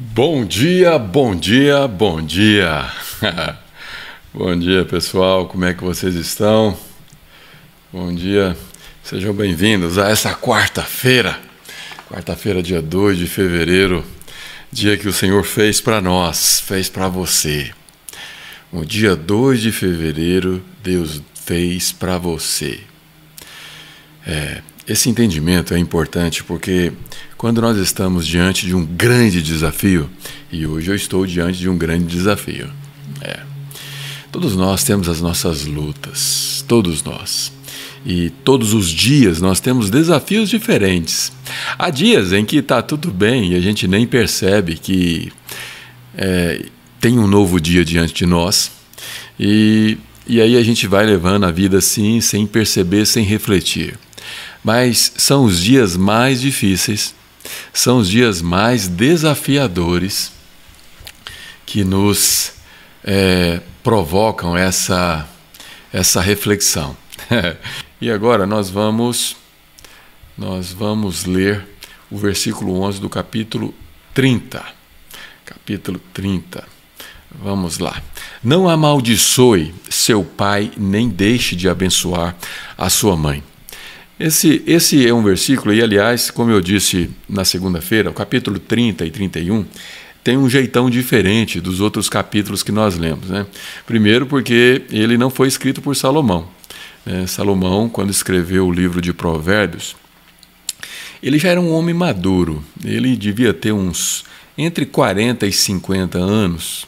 Bom dia, bom dia, bom dia. bom dia, pessoal. Como é que vocês estão? Bom dia. Sejam bem-vindos a essa quarta-feira. Quarta-feira, dia 2 de fevereiro, dia que o Senhor fez para nós, fez para você. O dia 2 de fevereiro, Deus fez para você. É, esse entendimento é importante porque quando nós estamos diante de um grande desafio, e hoje eu estou diante de um grande desafio, é, todos nós temos as nossas lutas, todos nós. E todos os dias nós temos desafios diferentes. Há dias em que está tudo bem e a gente nem percebe que é, tem um novo dia diante de nós. E, e aí a gente vai levando a vida assim, sem perceber, sem refletir. Mas são os dias mais difíceis, são os dias mais desafiadores que nos é, provocam essa, essa reflexão. e agora nós vamos nós vamos ler o versículo 11 do capítulo 30. Capítulo 30. Vamos lá. Não amaldiçoe seu pai, nem deixe de abençoar a sua mãe. Esse, esse é um versículo, e aliás, como eu disse na segunda-feira, o capítulo 30 e 31 tem um jeitão diferente dos outros capítulos que nós lemos. Né? Primeiro, porque ele não foi escrito por Salomão. Né? Salomão, quando escreveu o livro de Provérbios, ele já era um homem maduro, ele devia ter uns entre 40 e 50 anos.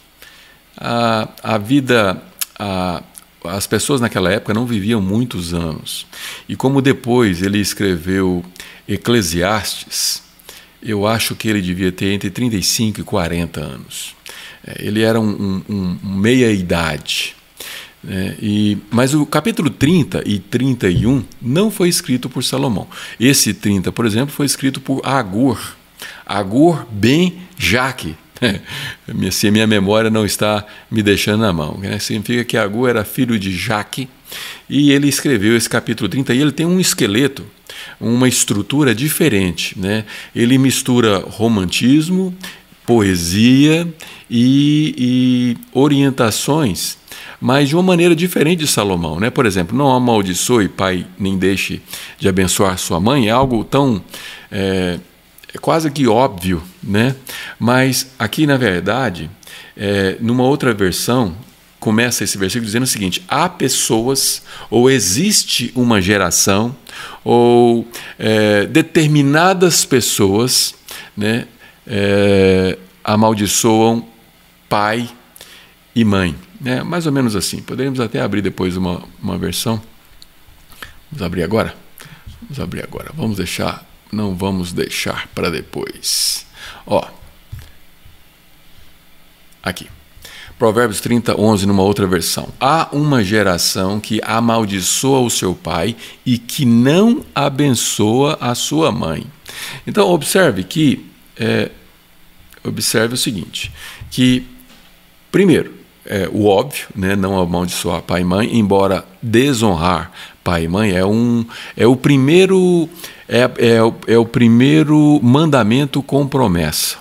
A, a vida, a, as pessoas naquela época não viviam muitos anos. E como depois ele escreveu Eclesiastes, eu acho que ele devia ter entre 35 e 40 anos. É, ele era um, um, um meia-idade. É, e, mas o capítulo 30 e 31 não foi escrito por Salomão. Esse 30, por exemplo, foi escrito por Agur. Agur ben Jaque, se a minha memória não está me deixando na mão. Né? Significa que Agu era filho de Jaque e ele escreveu esse capítulo 30 e ele tem um esqueleto, uma estrutura diferente. Né? Ele mistura romantismo, poesia e, e orientações mas de uma maneira diferente de Salomão. Né? Por exemplo, não amaldiçoe pai, nem deixe de abençoar sua mãe, é algo tão é, é quase que óbvio, né? Mas aqui, na verdade, é, numa outra versão, começa esse versículo dizendo o seguinte: há pessoas, ou existe uma geração, ou é, determinadas pessoas, né, é, amaldiçoam pai e mãe. É mais ou menos assim. Poderíamos até abrir depois uma, uma versão. Vamos abrir agora? Vamos abrir agora. Vamos deixar não vamos deixar para depois. Ó, aqui. Provérbios 30, 11, numa outra versão. Há uma geração que amaldiçoa o seu pai e que não abençoa a sua mãe. Então, observe que, é, observe o seguinte, que, primeiro, é, o óbvio, né, não amaldiçoar pai e mãe, embora desonrar pai e mãe é, um, é o primeiro é, é, é o primeiro mandamento com promessa.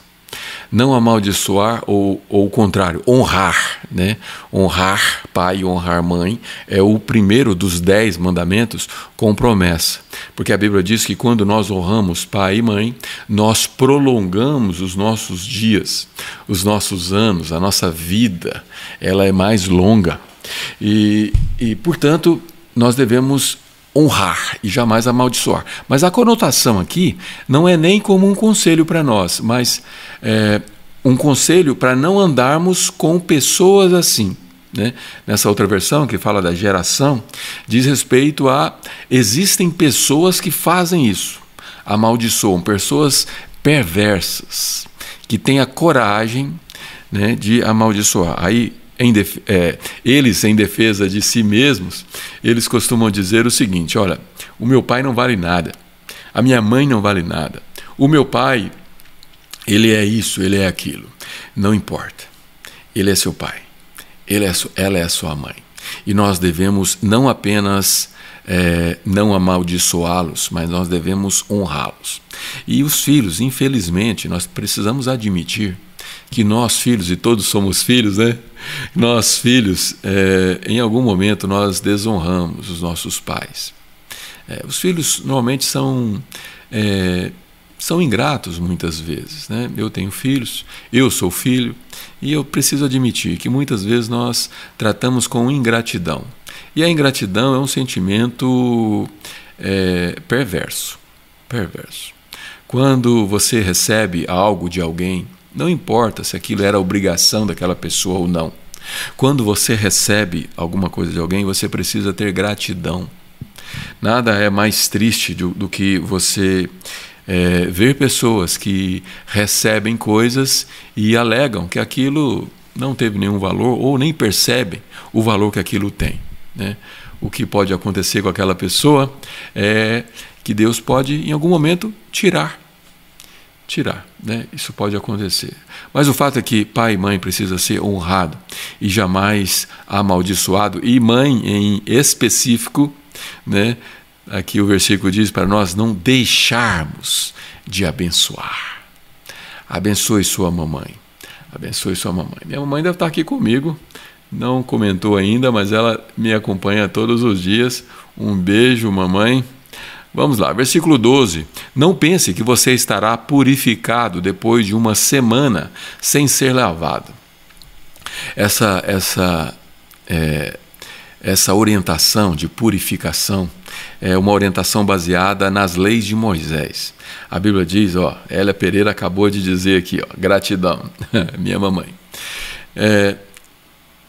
Não amaldiçoar ou, ou o contrário, honrar. Né? Honrar pai honrar mãe é o primeiro dos dez mandamentos com promessa. Porque a Bíblia diz que quando nós honramos pai e mãe, nós prolongamos os nossos dias, os nossos anos, a nossa vida, ela é mais longa. E, e portanto, nós devemos honrar e jamais amaldiçoar. Mas a conotação aqui não é nem como um conselho para nós, mas é, um conselho para não andarmos com pessoas assim. Né? Nessa outra versão, que fala da geração, diz respeito a existem pessoas que fazem isso, amaldiçoam, pessoas perversas, que têm a coragem né, de amaldiçoar. Aí em def é, eles, em defesa de si mesmos, eles costumam dizer o seguinte: olha, o meu pai não vale nada, a minha mãe não vale nada, o meu pai, ele é isso, ele é aquilo. Não importa, ele é seu pai, ele é, ela é sua mãe. E nós devemos não apenas é, não amaldiçoá-los, mas nós devemos honrá-los. E os filhos, infelizmente, nós precisamos admitir que nós filhos, e todos somos filhos, né? Nós filhos, é, em algum momento nós desonramos os nossos pais. É, os filhos normalmente são é, são ingratos muitas vezes. Né? Eu tenho filhos, eu sou filho, e eu preciso admitir que muitas vezes nós tratamos com ingratidão. E a ingratidão é um sentimento é, perverso. Perverso. Quando você recebe algo de alguém, não importa se aquilo era obrigação daquela pessoa ou não. Quando você recebe alguma coisa de alguém, você precisa ter gratidão. Nada é mais triste do, do que você é, ver pessoas que recebem coisas e alegam que aquilo não teve nenhum valor ou nem percebem o valor que aquilo tem. Né? O que pode acontecer com aquela pessoa é que Deus pode, em algum momento, tirar. Tirar, né? Isso pode acontecer. Mas o fato é que pai e mãe precisa ser honrado e jamais amaldiçoado, e mãe em específico, né? aqui o versículo diz para nós não deixarmos de abençoar. Abençoe sua mamãe. Abençoe sua mamãe. Minha mamãe deve estar aqui comigo, não comentou ainda, mas ela me acompanha todos os dias. Um beijo, mamãe. Vamos lá, versículo 12. Não pense que você estará purificado depois de uma semana sem ser lavado. Essa, essa é, essa orientação de purificação é uma orientação baseada nas leis de Moisés. A Bíblia diz, ó, Elia Pereira acabou de dizer aqui, ó, gratidão, minha mamãe. É,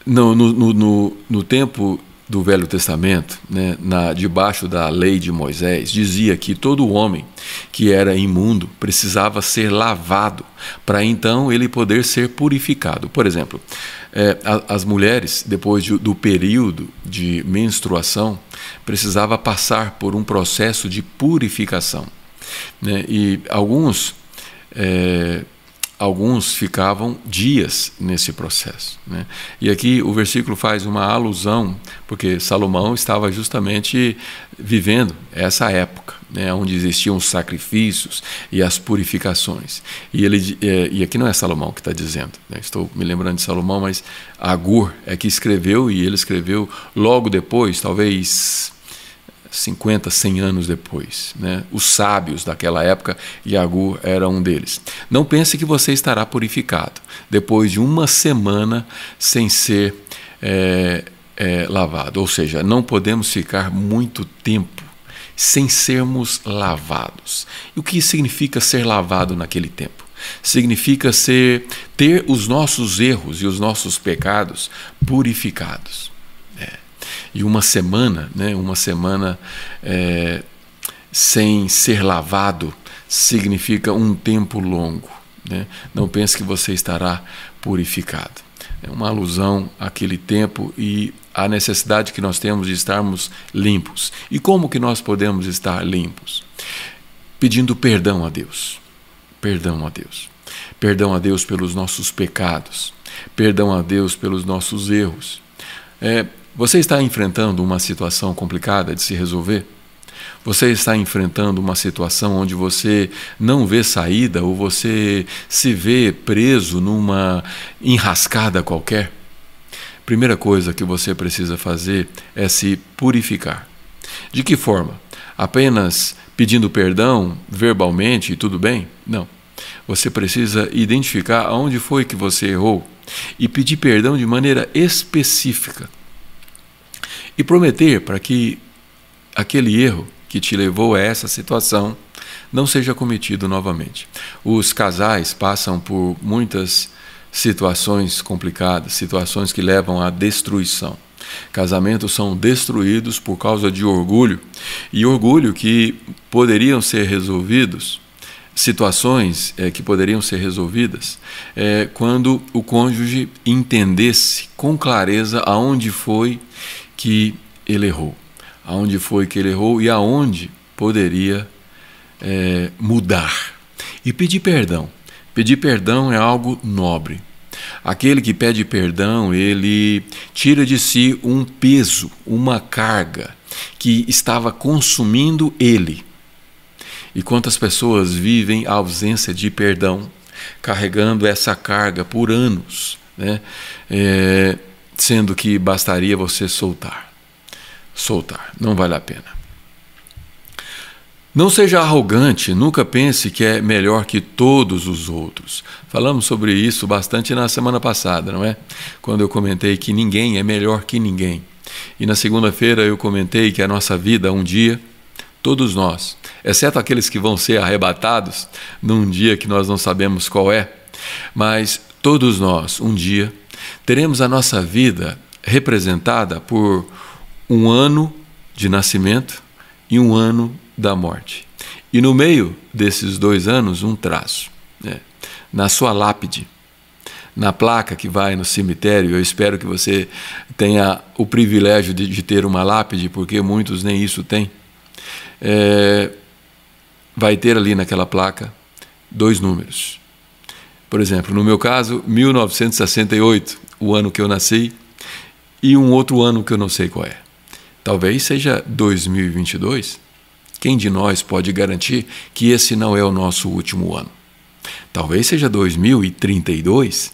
no, no, no, no tempo do Velho Testamento, né, na, debaixo da lei de Moisés, dizia que todo homem que era imundo precisava ser lavado para então ele poder ser purificado. Por exemplo, é, as mulheres, depois de, do período de menstruação, precisava passar por um processo de purificação. Né? E alguns é, alguns ficavam dias nesse processo. Né? E aqui o versículo faz uma alusão, porque Salomão estava justamente vivendo essa época, né, onde existiam os sacrifícios e as purificações. E, ele, é, e aqui não é Salomão que está dizendo, né? estou me lembrando de Salomão, mas Agur é que escreveu, e ele escreveu logo depois, talvez 50, 100 anos depois. Né? Os sábios daquela época, Iagu era um deles. Não pense que você estará purificado depois de uma semana sem ser é, é, lavado. Ou seja, não podemos ficar muito tempo sem sermos lavados. E o que significa ser lavado naquele tempo? Significa ser ter os nossos erros e os nossos pecados purificados e uma semana, né, uma semana é, sem ser lavado significa um tempo longo. Né? Não pense que você estará purificado. É uma alusão àquele tempo e à necessidade que nós temos de estarmos limpos. E como que nós podemos estar limpos? Pedindo perdão a Deus. Perdão a Deus. Perdão a Deus pelos nossos pecados. Perdão a Deus pelos nossos erros. É, você está enfrentando uma situação complicada de se resolver? Você está enfrentando uma situação onde você não vê saída ou você se vê preso numa enrascada qualquer? Primeira coisa que você precisa fazer é se purificar. De que forma? Apenas pedindo perdão verbalmente e tudo bem? Não. Você precisa identificar aonde foi que você errou e pedir perdão de maneira específica e prometer para que aquele erro que te levou a essa situação não seja cometido novamente. Os casais passam por muitas situações complicadas, situações que levam à destruição. Casamentos são destruídos por causa de orgulho e orgulho que poderiam ser resolvidos, situações é, que poderiam ser resolvidas é, quando o cônjuge entendesse com clareza aonde foi que ele errou, aonde foi que ele errou e aonde poderia é, mudar. E pedir perdão. Pedir perdão é algo nobre. Aquele que pede perdão, ele tira de si um peso, uma carga que estava consumindo ele. E quantas pessoas vivem a ausência de perdão, carregando essa carga por anos, né? É, sendo que bastaria você soltar. Soltar, não vale a pena. Não seja arrogante, nunca pense que é melhor que todos os outros. Falamos sobre isso bastante na semana passada, não é? Quando eu comentei que ninguém é melhor que ninguém. E na segunda-feira eu comentei que a nossa vida, um dia, todos nós, exceto aqueles que vão ser arrebatados num dia que nós não sabemos qual é, mas todos nós, um dia, teremos a nossa vida representada por um ano de nascimento e um ano da morte. E no meio desses dois anos, um traço. Né? Na sua lápide, na placa que vai no cemitério, eu espero que você tenha o privilégio de, de ter uma lápide, porque muitos nem isso têm. É, vai ter ali naquela placa dois números. Por exemplo, no meu caso, 1968, o ano que eu nasci, e um outro ano que eu não sei qual é. Talvez seja 2022 quem de nós pode garantir que esse não é o nosso último ano? Talvez seja 2032,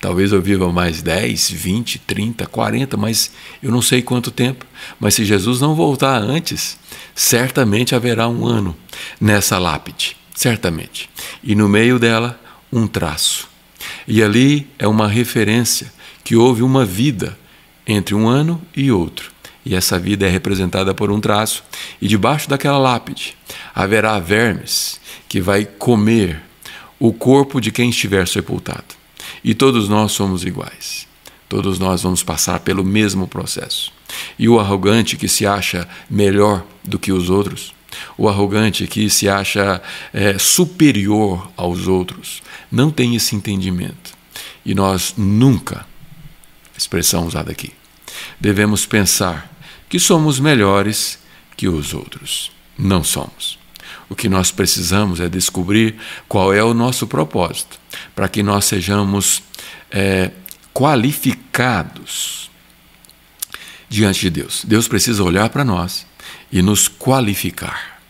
talvez eu viva mais 10, 20, 30, 40, mas eu não sei quanto tempo. Mas se Jesus não voltar antes, certamente haverá um ano nessa lápide, certamente. E no meio dela, um traço. E ali é uma referência que houve uma vida entre um ano e outro e essa vida é representada por um traço, e debaixo daquela lápide haverá vermes que vai comer o corpo de quem estiver sepultado. E todos nós somos iguais. Todos nós vamos passar pelo mesmo processo. E o arrogante que se acha melhor do que os outros, o arrogante que se acha é, superior aos outros, não tem esse entendimento. E nós nunca, expressão usada aqui, devemos pensar que somos melhores que os outros. Não somos. O que nós precisamos é descobrir qual é o nosso propósito, para que nós sejamos é, qualificados diante de Deus. Deus precisa olhar para nós e nos qualificar.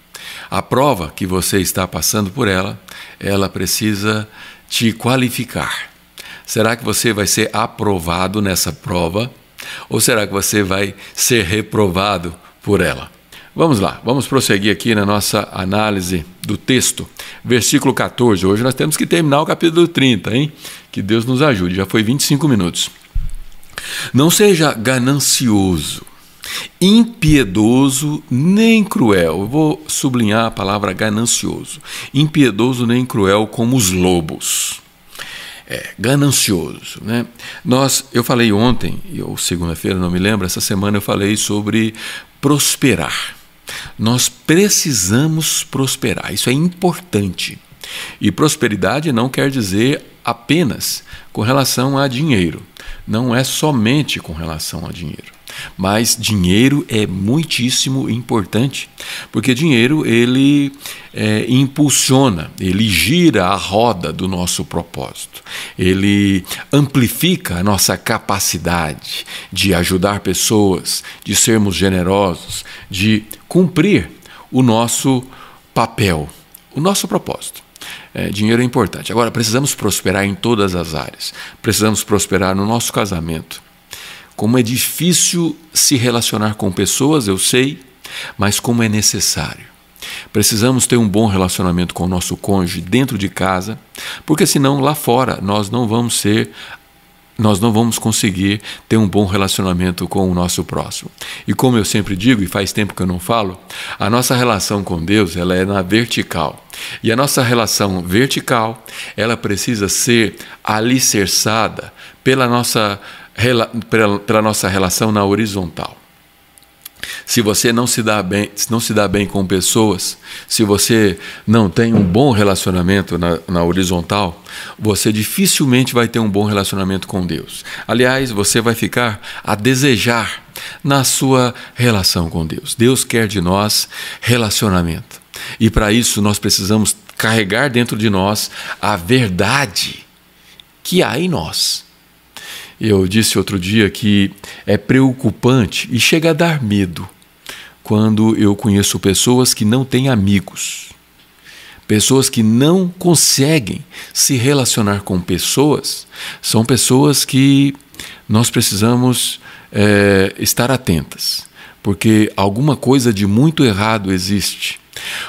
A prova que você está passando por ela, ela precisa te qualificar. Será que você vai ser aprovado nessa prova? Ou será que você vai ser reprovado por ela? Vamos lá, vamos prosseguir aqui na nossa análise do texto. Versículo 14. Hoje nós temos que terminar o capítulo 30, hein? Que Deus nos ajude. Já foi 25 minutos. Não seja ganancioso, impiedoso nem cruel. Eu vou sublinhar a palavra ganancioso. Impiedoso nem cruel como os lobos é, ganancioso. Né? Nós, eu falei ontem, ou segunda-feira, não me lembro, essa semana eu falei sobre prosperar. Nós precisamos prosperar, isso é importante. E prosperidade não quer dizer apenas com relação a dinheiro, não é somente com relação a dinheiro. Mas dinheiro é muitíssimo importante, porque dinheiro ele é, impulsiona, ele gira a roda do nosso propósito, ele amplifica a nossa capacidade de ajudar pessoas, de sermos generosos, de cumprir o nosso papel, o nosso propósito. É, dinheiro é importante. Agora, precisamos prosperar em todas as áreas. Precisamos prosperar no nosso casamento, como é difícil se relacionar com pessoas, eu sei, mas como é necessário. Precisamos ter um bom relacionamento com o nosso cônjuge dentro de casa, porque senão lá fora nós não vamos ser nós não vamos conseguir ter um bom relacionamento com o nosso próximo. E como eu sempre digo, e faz tempo que eu não falo, a nossa relação com Deus ela é na vertical. E a nossa relação vertical ela precisa ser alicerçada pela nossa pela, pela nossa relação na horizontal. Se você não se dá bem, não se dá bem com pessoas, se você não tem um bom relacionamento na, na, horizontal, você dificilmente vai ter um bom relacionamento com Deus. Aliás, você vai ficar a desejar na sua relação com Deus. Deus quer de nós relacionamento. E para isso nós precisamos carregar dentro de nós a verdade que há em nós. Eu disse outro dia que é preocupante e chega a dar medo quando eu conheço pessoas que não têm amigos. Pessoas que não conseguem se relacionar com pessoas são pessoas que nós precisamos é, estar atentas, porque alguma coisa de muito errado existe.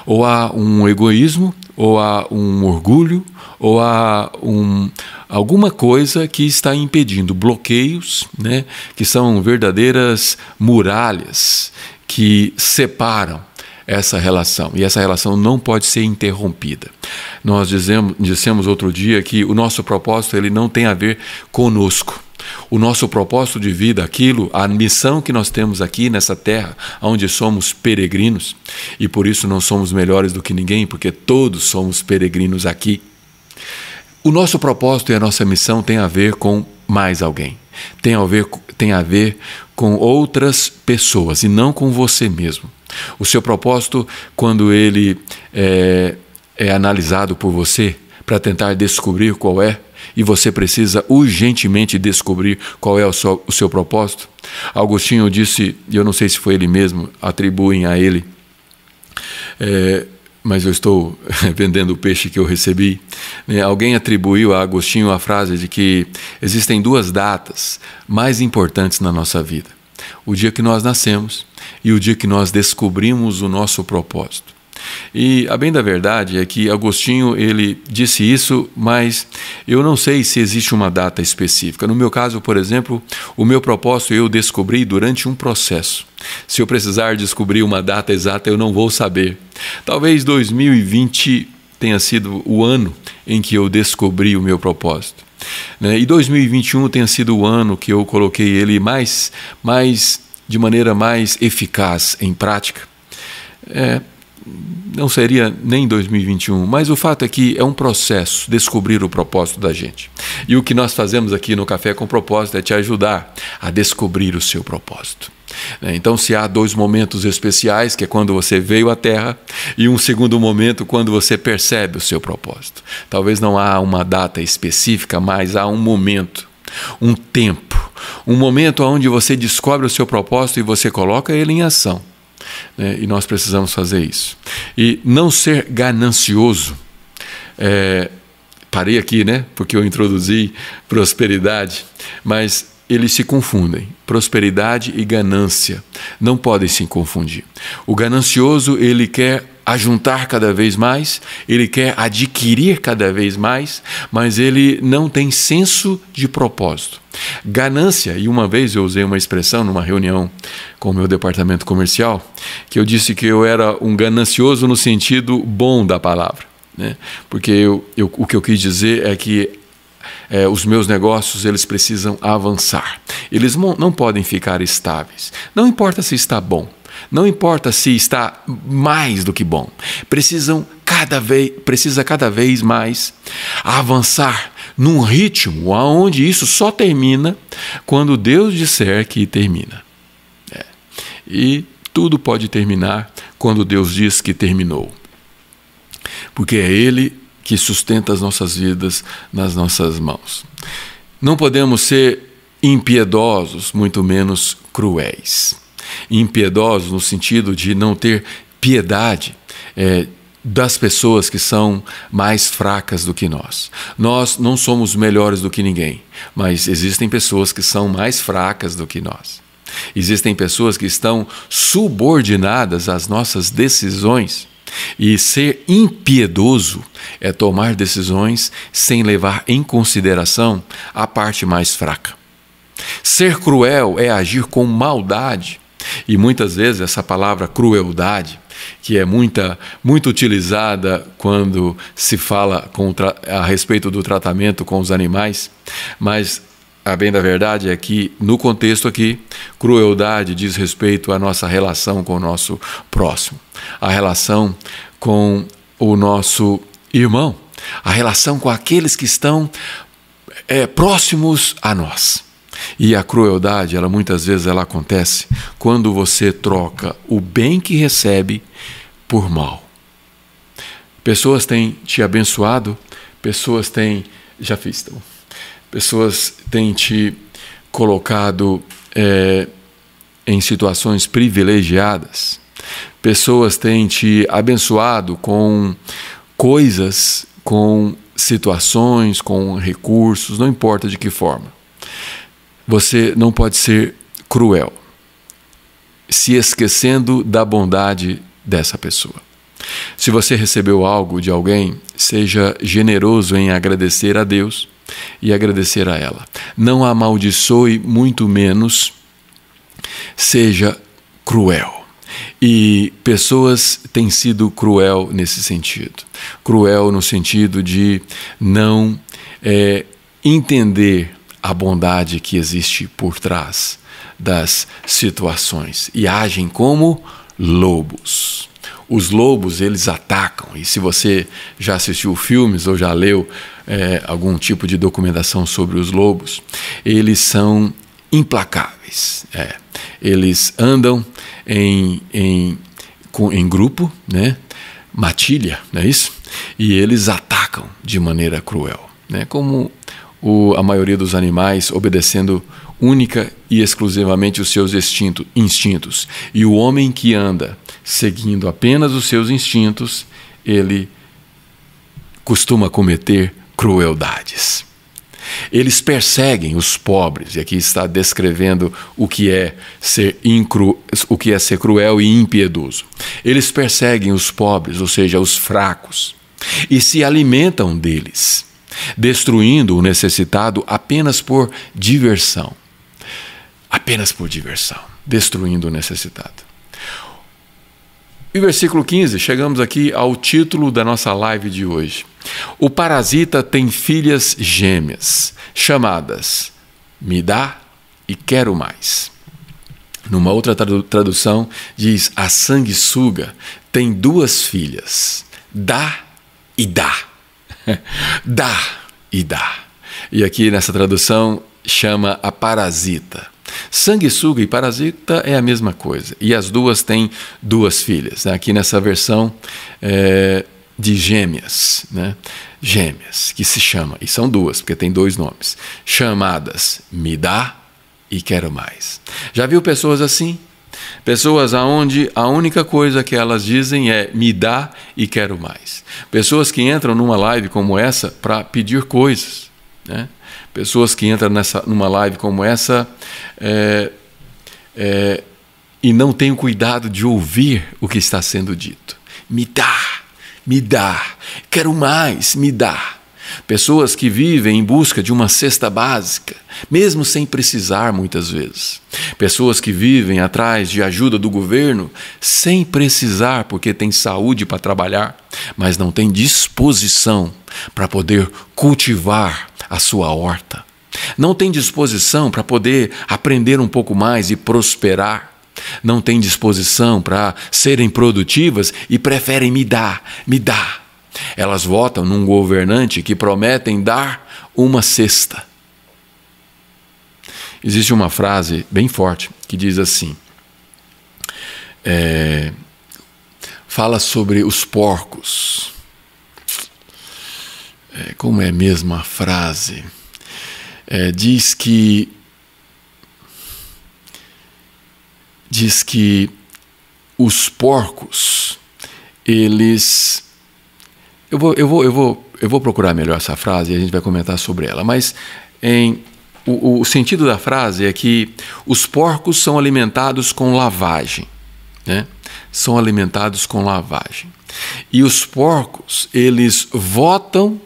Ou há um egoísmo, ou há um orgulho, ou há um, alguma coisa que está impedindo bloqueios, né, que são verdadeiras muralhas que separam essa relação. E essa relação não pode ser interrompida. Nós dizemos, dissemos outro dia que o nosso propósito ele não tem a ver conosco. O nosso propósito de vida, aquilo, a missão que nós temos aqui nessa terra, onde somos peregrinos, e por isso não somos melhores do que ninguém, porque todos somos peregrinos aqui. O nosso propósito e a nossa missão tem a ver com mais alguém. Tem a ver, tem a ver com outras pessoas e não com você mesmo. O seu propósito, quando ele é, é analisado por você para tentar descobrir qual é, e você precisa urgentemente descobrir qual é o seu, o seu propósito. Agostinho disse, e eu não sei se foi ele mesmo, atribuem a ele, é, mas eu estou vendendo o peixe que eu recebi. Né? Alguém atribuiu a Agostinho a frase de que existem duas datas mais importantes na nossa vida: o dia que nós nascemos e o dia que nós descobrimos o nosso propósito. E a bem da verdade é que Agostinho ele disse isso, mas eu não sei se existe uma data específica. No meu caso, por exemplo, o meu propósito eu descobri durante um processo. Se eu precisar descobrir uma data exata, eu não vou saber. Talvez 2020 tenha sido o ano em que eu descobri o meu propósito. Né? E 2021 tenha sido o ano que eu coloquei ele mais, mais de maneira mais eficaz em prática. É, não seria nem 2021, mas o fato é que é um processo descobrir o propósito da gente. E o que nós fazemos aqui no Café com Propósito é te ajudar a descobrir o seu propósito. Né? Então, se há dois momentos especiais, que é quando você veio à Terra, e um segundo momento, quando você percebe o seu propósito. Talvez não há uma data específica, mas há um momento, um tempo, um momento onde você descobre o seu propósito e você coloca ele em ação. Né? E nós precisamos fazer isso. E não ser ganancioso. É, parei aqui, né? Porque eu introduzi prosperidade, mas eles se confundem. Prosperidade e ganância não podem se confundir. O ganancioso, ele quer ajuntar cada vez mais, ele quer adquirir cada vez mais, mas ele não tem senso de propósito. Ganância, e uma vez eu usei uma expressão numa reunião com o meu departamento comercial, que eu disse que eu era um ganancioso no sentido bom da palavra. Né? Porque eu, eu, o que eu quis dizer é que é, os meus negócios eles precisam avançar. Eles não podem ficar estáveis. Não importa se está bom, não importa se está mais do que bom. Precisam cada vez, precisa cada vez mais avançar num ritmo aonde isso só termina quando Deus disser que termina. É. E tudo pode terminar quando Deus diz que terminou. Porque é Ele que sustenta as nossas vidas nas nossas mãos. Não podemos ser impiedosos, muito menos cruéis. Impiedosos no sentido de não ter piedade é, das pessoas que são mais fracas do que nós. Nós não somos melhores do que ninguém, mas existem pessoas que são mais fracas do que nós. Existem pessoas que estão subordinadas às nossas decisões e ser impiedoso é tomar decisões sem levar em consideração a parte mais fraca. Ser cruel é agir com maldade. E muitas vezes essa palavra crueldade, que é muita, muito utilizada quando se fala a respeito do tratamento com os animais, mas a bem da verdade é que, no contexto aqui, crueldade diz respeito à nossa relação com o nosso próximo, a relação com o nosso irmão, a relação com aqueles que estão é, próximos a nós. E a crueldade, ela muitas vezes ela acontece quando você troca o bem que recebe por mal. Pessoas têm te abençoado, pessoas têm já fiz, bom pessoas têm te colocado é, em situações privilegiadas, pessoas têm te abençoado com, coisas, com situações, com recursos, não importa de que forma. Você não pode ser cruel, se esquecendo da bondade dessa pessoa. Se você recebeu algo de alguém, seja generoso em agradecer a Deus e agradecer a ela. Não amaldiçoe, muito menos seja cruel. E pessoas têm sido cruel nesse sentido. Cruel no sentido de não é, entender a bondade que existe por trás das situações e agem como lobos. Os lobos eles atacam e se você já assistiu filmes ou já leu é, algum tipo de documentação sobre os lobos, eles são implacáveis. É. Eles andam em, em, com, em grupo, né? matilha, não é isso? E eles atacam de maneira cruel, né? como o, a maioria dos animais obedecendo única e exclusivamente os seus instinto, instintos. E o homem que anda seguindo apenas os seus instintos, ele costuma cometer crueldades. Eles perseguem os pobres, e aqui está descrevendo o que é ser incru, o que é ser cruel e impiedoso. Eles perseguem os pobres, ou seja, os fracos, e se alimentam deles, destruindo o necessitado apenas por diversão. Apenas por diversão, destruindo o necessitado. E versículo 15, chegamos aqui ao título da nossa live de hoje. O parasita tem filhas gêmeas, chamadas Me dá e quero mais. Numa outra tradução, diz: A sanguessuga tem duas filhas, dá e dá. dá e dá. E aqui nessa tradução chama a parasita. Sanguessuga e parasita é a mesma coisa. E as duas têm duas filhas. Aqui nessa versão é, de gêmeas, né? Gêmeas, que se chama, e são duas, porque tem dois nomes, chamadas Me dá e Quero Mais. Já viu pessoas assim? Pessoas aonde a única coisa que elas dizem é me dá e quero mais. Pessoas que entram numa live como essa para pedir coisas. Né? Pessoas que entram nessa, numa live como essa é, é, e não têm o cuidado de ouvir o que está sendo dito. Me dá, me dá, quero mais, me dá. Pessoas que vivem em busca de uma cesta básica, mesmo sem precisar muitas vezes. Pessoas que vivem atrás de ajuda do governo sem precisar porque tem saúde para trabalhar, mas não tem disposição para poder cultivar a sua horta. Não tem disposição para poder aprender um pouco mais e prosperar. Não tem disposição para serem produtivas e preferem me dar, me dar. Elas votam num governante que prometem dar uma cesta. Existe uma frase bem forte que diz assim: é, fala sobre os porcos. É, como é mesmo a frase? É, diz que diz que os porcos eles eu vou, eu vou, eu vou, eu vou procurar melhor essa frase e a gente vai comentar sobre ela. Mas em, o, o sentido da frase é que os porcos são alimentados com lavagem, né? São alimentados com lavagem. E os porcos, eles votam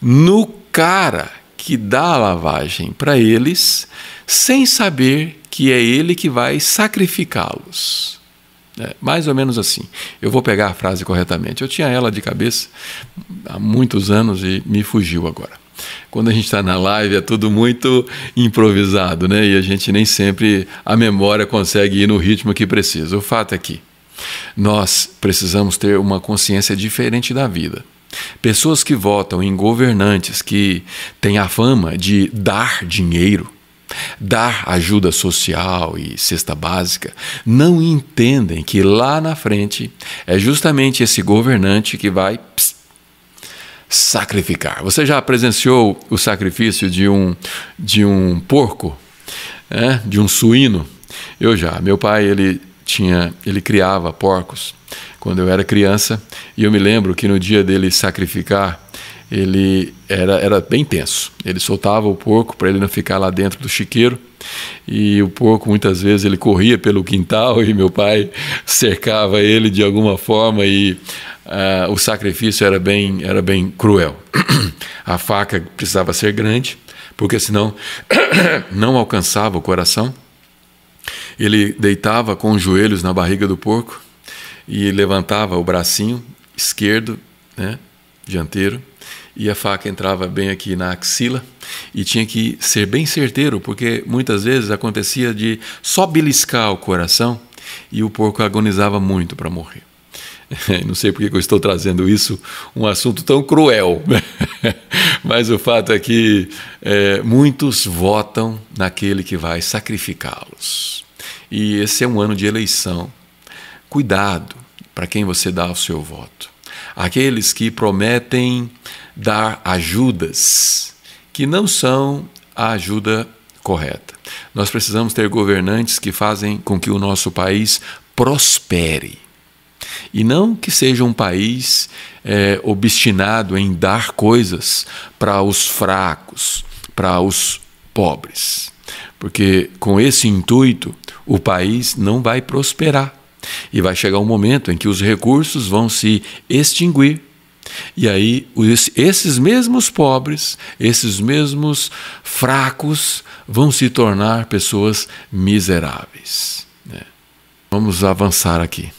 no cara que dá a lavagem para eles, sem saber que é ele que vai sacrificá-los. É, mais ou menos assim. Eu vou pegar a frase corretamente. Eu tinha ela de cabeça há muitos anos e me fugiu agora. Quando a gente está na live é tudo muito improvisado, né? E a gente nem sempre a memória consegue ir no ritmo que precisa. O fato é que nós precisamos ter uma consciência diferente da vida. Pessoas que votam em governantes que têm a fama de dar dinheiro, dar ajuda social e cesta básica, não entendem que lá na frente é justamente esse governante que vai pss, sacrificar. Você já presenciou o sacrifício de um, de um porco, é? de um suíno? Eu já. Meu pai ele tinha, ele criava porcos quando eu era criança e eu me lembro que no dia dele sacrificar ele era, era bem tenso. Ele soltava o porco para ele não ficar lá dentro do chiqueiro e o porco muitas vezes ele corria pelo quintal e meu pai cercava ele de alguma forma e uh, o sacrifício era bem, era bem cruel. A faca precisava ser grande porque senão não alcançava o coração. Ele deitava com os joelhos na barriga do porco e levantava o bracinho esquerdo, né, dianteiro, e a faca entrava bem aqui na axila e tinha que ser bem certeiro, porque muitas vezes acontecia de só beliscar o coração e o porco agonizava muito para morrer. Não sei por que eu estou trazendo isso, um assunto tão cruel, mas o fato é que é, muitos votam naquele que vai sacrificá-los. E esse é um ano de eleição. Cuidado para quem você dá o seu voto. Aqueles que prometem dar ajudas que não são a ajuda correta. Nós precisamos ter governantes que fazem com que o nosso país prospere. E não que seja um país é, obstinado em dar coisas para os fracos, para os pobres. Porque com esse intuito, o país não vai prosperar. E vai chegar um momento em que os recursos vão se extinguir e aí, esses mesmos pobres, esses mesmos fracos, vão se tornar pessoas miseráveis. Né? Vamos avançar aqui.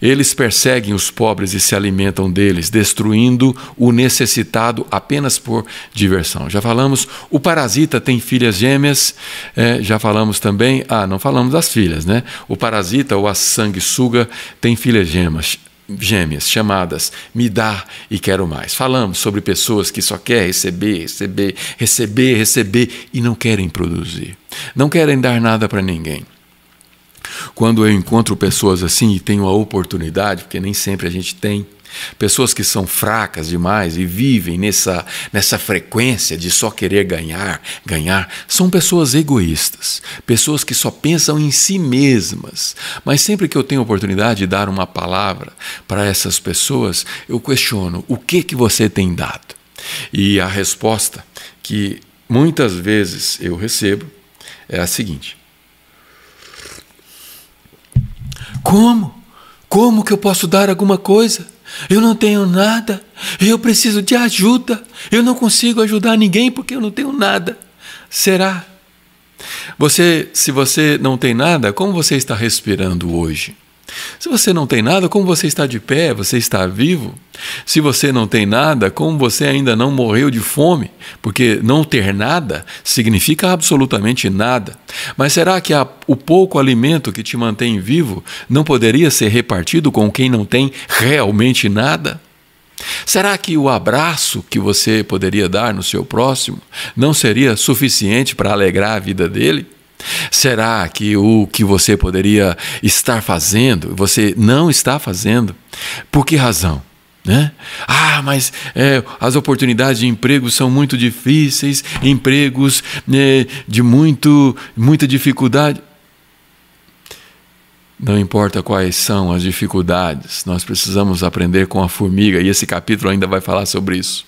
Eles perseguem os pobres e se alimentam deles, destruindo o necessitado apenas por diversão. Já falamos, o parasita tem filhas gêmeas, é, já falamos também, ah, não falamos das filhas, né? O parasita ou a sanguessuga tem filhas gêmeas, gêmeas chamadas Me Dá e Quero Mais. Falamos sobre pessoas que só querem receber, receber, receber, receber e não querem produzir. Não querem dar nada para ninguém. Quando eu encontro pessoas assim e tenho a oportunidade, porque nem sempre a gente tem, Pessoas que são fracas demais e vivem nessa, nessa frequência de só querer ganhar, ganhar, são pessoas egoístas, pessoas que só pensam em si mesmas. Mas sempre que eu tenho oportunidade de dar uma palavra para essas pessoas, eu questiono: o que que você tem dado? E a resposta que muitas vezes eu recebo é a seguinte: Como? Como que eu posso dar alguma coisa? Eu não tenho nada. Eu preciso de ajuda. Eu não consigo ajudar ninguém porque eu não tenho nada. Será? Você, se você não tem nada, como você está respirando hoje? Se você não tem nada, como você está de pé? Você está vivo? Se você não tem nada, como você ainda não morreu de fome? Porque não ter nada significa absolutamente nada. Mas será que a, o pouco alimento que te mantém vivo não poderia ser repartido com quem não tem realmente nada? Será que o abraço que você poderia dar no seu próximo não seria suficiente para alegrar a vida dele? Será que o que você poderia estar fazendo, você não está fazendo? Por que razão? Né? Ah, mas é, as oportunidades de emprego são muito difíceis, empregos né, de muito, muita dificuldade. Não importa quais são as dificuldades, nós precisamos aprender com a formiga, e esse capítulo ainda vai falar sobre isso.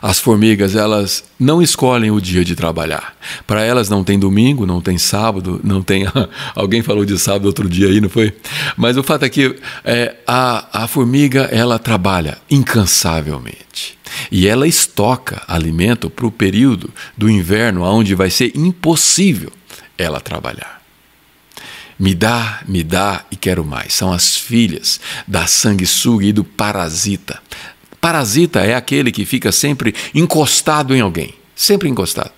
As formigas, elas não escolhem o dia de trabalhar. Para elas não tem domingo, não tem sábado, não tem. Alguém falou de sábado outro dia aí, não foi? Mas o fato é que é, a, a formiga, ela trabalha incansavelmente. E ela estoca alimento para o período do inverno, onde vai ser impossível ela trabalhar. Me dá, me dá e quero mais. São as filhas da sanguessuga e do parasita. Parasita é aquele que fica sempre encostado em alguém, sempre encostado.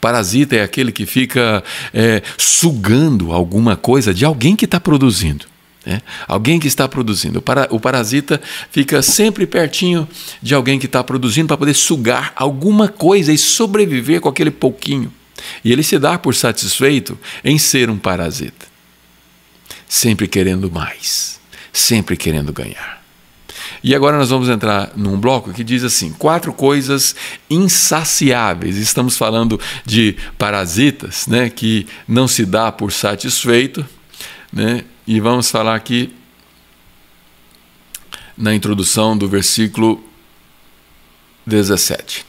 Parasita é aquele que fica é, sugando alguma coisa de alguém que está produzindo. Né? Alguém que está produzindo. O, para, o parasita fica sempre pertinho de alguém que está produzindo para poder sugar alguma coisa e sobreviver com aquele pouquinho. E ele se dá por satisfeito em ser um parasita. Sempre querendo mais, sempre querendo ganhar. E agora nós vamos entrar num bloco que diz assim: quatro coisas insaciáveis. Estamos falando de parasitas, né, que não se dá por satisfeito, né, e vamos falar aqui na introdução do versículo 17.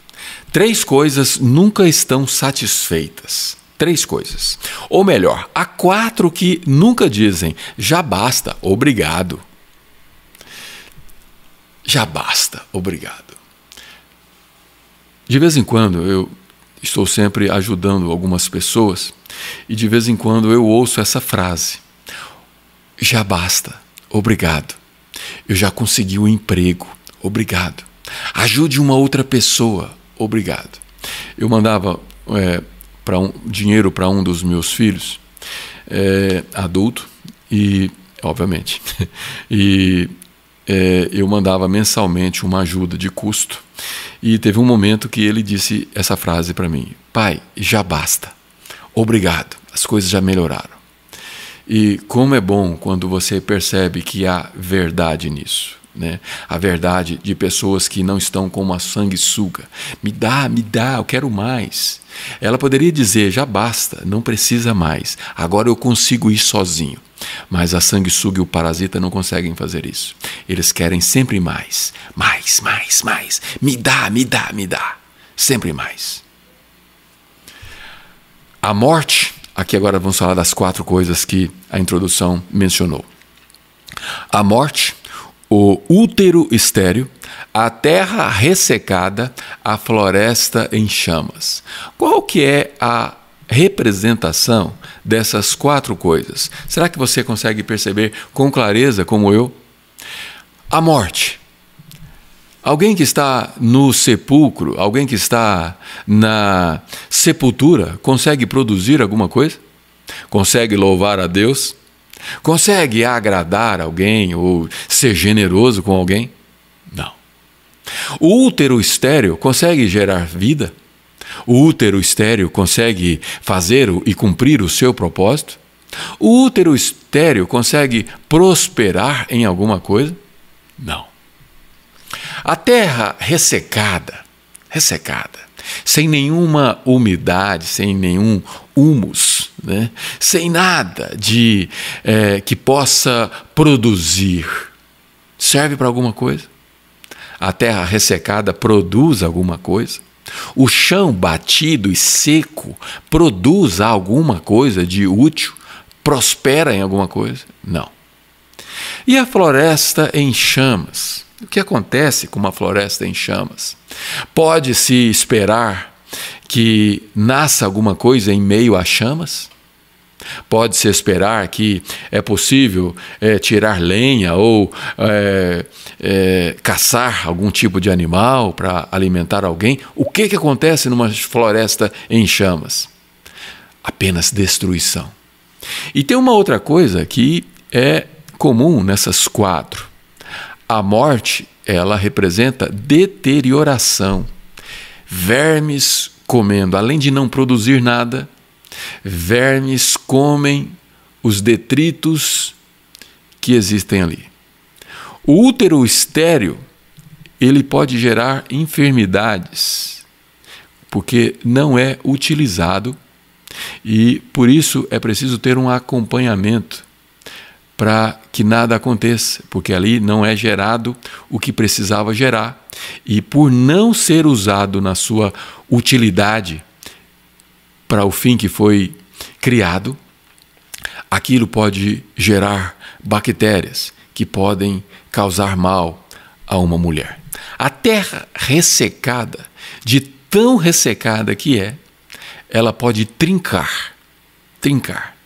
Três coisas nunca estão satisfeitas. Três coisas. Ou melhor, há quatro que nunca dizem já basta, obrigado. Já basta, obrigado. De vez em quando eu estou sempre ajudando algumas pessoas e de vez em quando eu ouço essa frase: já basta, obrigado. Eu já consegui o um emprego, obrigado. Ajude uma outra pessoa, obrigado. Eu mandava é, para um, dinheiro para um dos meus filhos, é, adulto, e, obviamente, e é, eu mandava mensalmente uma ajuda de custo. E teve um momento que ele disse essa frase para mim: Pai, já basta. Obrigado, as coisas já melhoraram. E como é bom quando você percebe que há verdade nisso. Né? A verdade de pessoas que não estão com uma sanguessuga. Me dá, me dá, eu quero mais. Ela poderia dizer: já basta, não precisa mais, agora eu consigo ir sozinho. Mas a sanguessuga e o parasita não conseguem fazer isso. Eles querem sempre mais, mais, mais, mais. Me dá, me dá, me dá. Sempre mais. A morte Aqui agora vamos falar das quatro coisas que a introdução mencionou: a morte, o útero estéreo, a terra ressecada, a floresta em chamas. Qual que é a representação dessas quatro coisas? Será que você consegue perceber com clareza como eu? A morte Alguém que está no sepulcro, alguém que está na sepultura, consegue produzir alguma coisa? Consegue louvar a Deus? Consegue agradar alguém ou ser generoso com alguém? Não. O útero estéreo consegue gerar vida? O útero estéreo consegue fazer e cumprir o seu propósito? O útero estéreo consegue prosperar em alguma coisa? Não. A terra ressecada, ressecada, sem nenhuma umidade, sem nenhum humus, né? sem nada de é, que possa produzir, serve para alguma coisa? A terra ressecada produz alguma coisa? O chão batido e seco produz alguma coisa de útil? Prospera em alguma coisa? Não. E a floresta em chamas? O que acontece com uma floresta em chamas? Pode-se esperar que nasça alguma coisa em meio às chamas? Pode-se esperar que é possível é, tirar lenha ou é, é, caçar algum tipo de animal para alimentar alguém? O que, que acontece numa floresta em chamas? Apenas destruição. E tem uma outra coisa que é comum nessas quatro a morte, ela representa deterioração. Vermes comendo, além de não produzir nada, vermes comem os detritos que existem ali. O útero estéreo, ele pode gerar enfermidades, porque não é utilizado e por isso é preciso ter um acompanhamento para que nada aconteça, porque ali não é gerado o que precisava gerar. E por não ser usado na sua utilidade para o fim que foi criado, aquilo pode gerar bactérias que podem causar mal a uma mulher. A terra ressecada, de tão ressecada que é, ela pode trincar, trincar,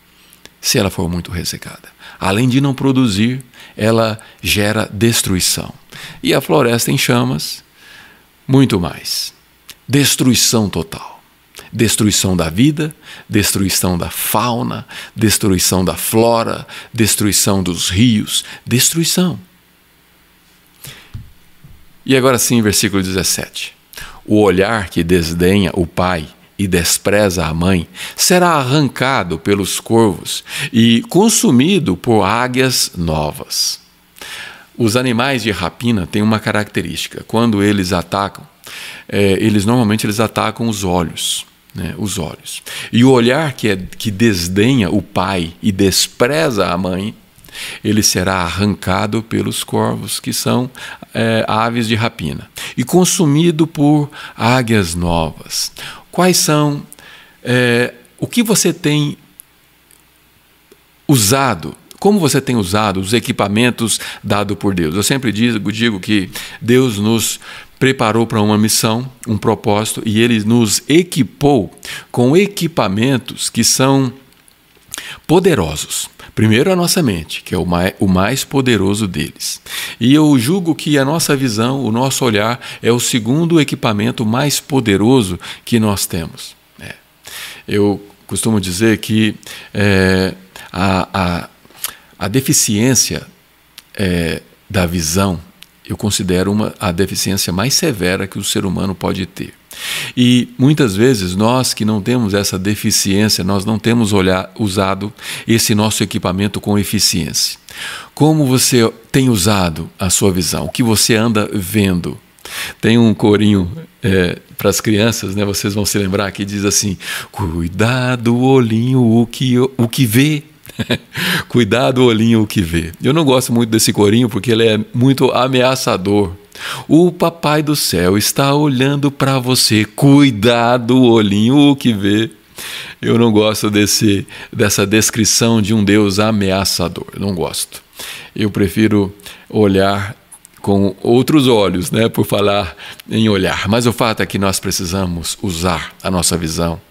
se ela for muito ressecada além de não produzir, ela gera destruição. E a floresta em chamas, muito mais. Destruição total. Destruição da vida, destruição da fauna, destruição da flora, destruição dos rios, destruição. E agora sim, versículo 17. O olhar que desdenha o pai e despreza a mãe, será arrancado pelos corvos e consumido por águias novas. Os animais de rapina têm uma característica: quando eles atacam, é, eles normalmente eles atacam os olhos. Né, os olhos. E o olhar que, é, que desdenha o pai e despreza a mãe ele será arrancado pelos corvos, que são é, aves de rapina, e consumido por águias novas. Quais são. É, o que você tem usado como você tem usado os equipamentos dados por Deus? Eu sempre digo, digo que Deus nos preparou para uma missão, um propósito, e Ele nos equipou com equipamentos que são poderosos. Primeiro, a nossa mente, que é o mais, poderoso deles. E eu julgo que a nossa visão, o nosso olhar, é o segundo equipamento mais poderoso que nós temos. É. Eu costumo dizer que é, a, a, a, deficiência é, da visão eu considero uma, a deficiência mais severa que o ser humano pode ter. E muitas vezes nós que não temos essa deficiência, nós não temos olhar, usado esse nosso equipamento com eficiência. Como você tem usado a sua visão? O que você anda vendo? Tem um corinho é, para as crianças, né? Vocês vão se lembrar que diz assim: cuidado, olhinho, o que, o que vê Cuidado, olhinho, o que vê. Eu não gosto muito desse corinho porque ele é muito ameaçador. O papai do céu está olhando para você. Cuidado, olhinho, o que vê. Eu não gosto desse, dessa descrição de um Deus ameaçador. não gosto. Eu prefiro olhar com outros olhos, né, por falar em olhar. Mas o fato é que nós precisamos usar a nossa visão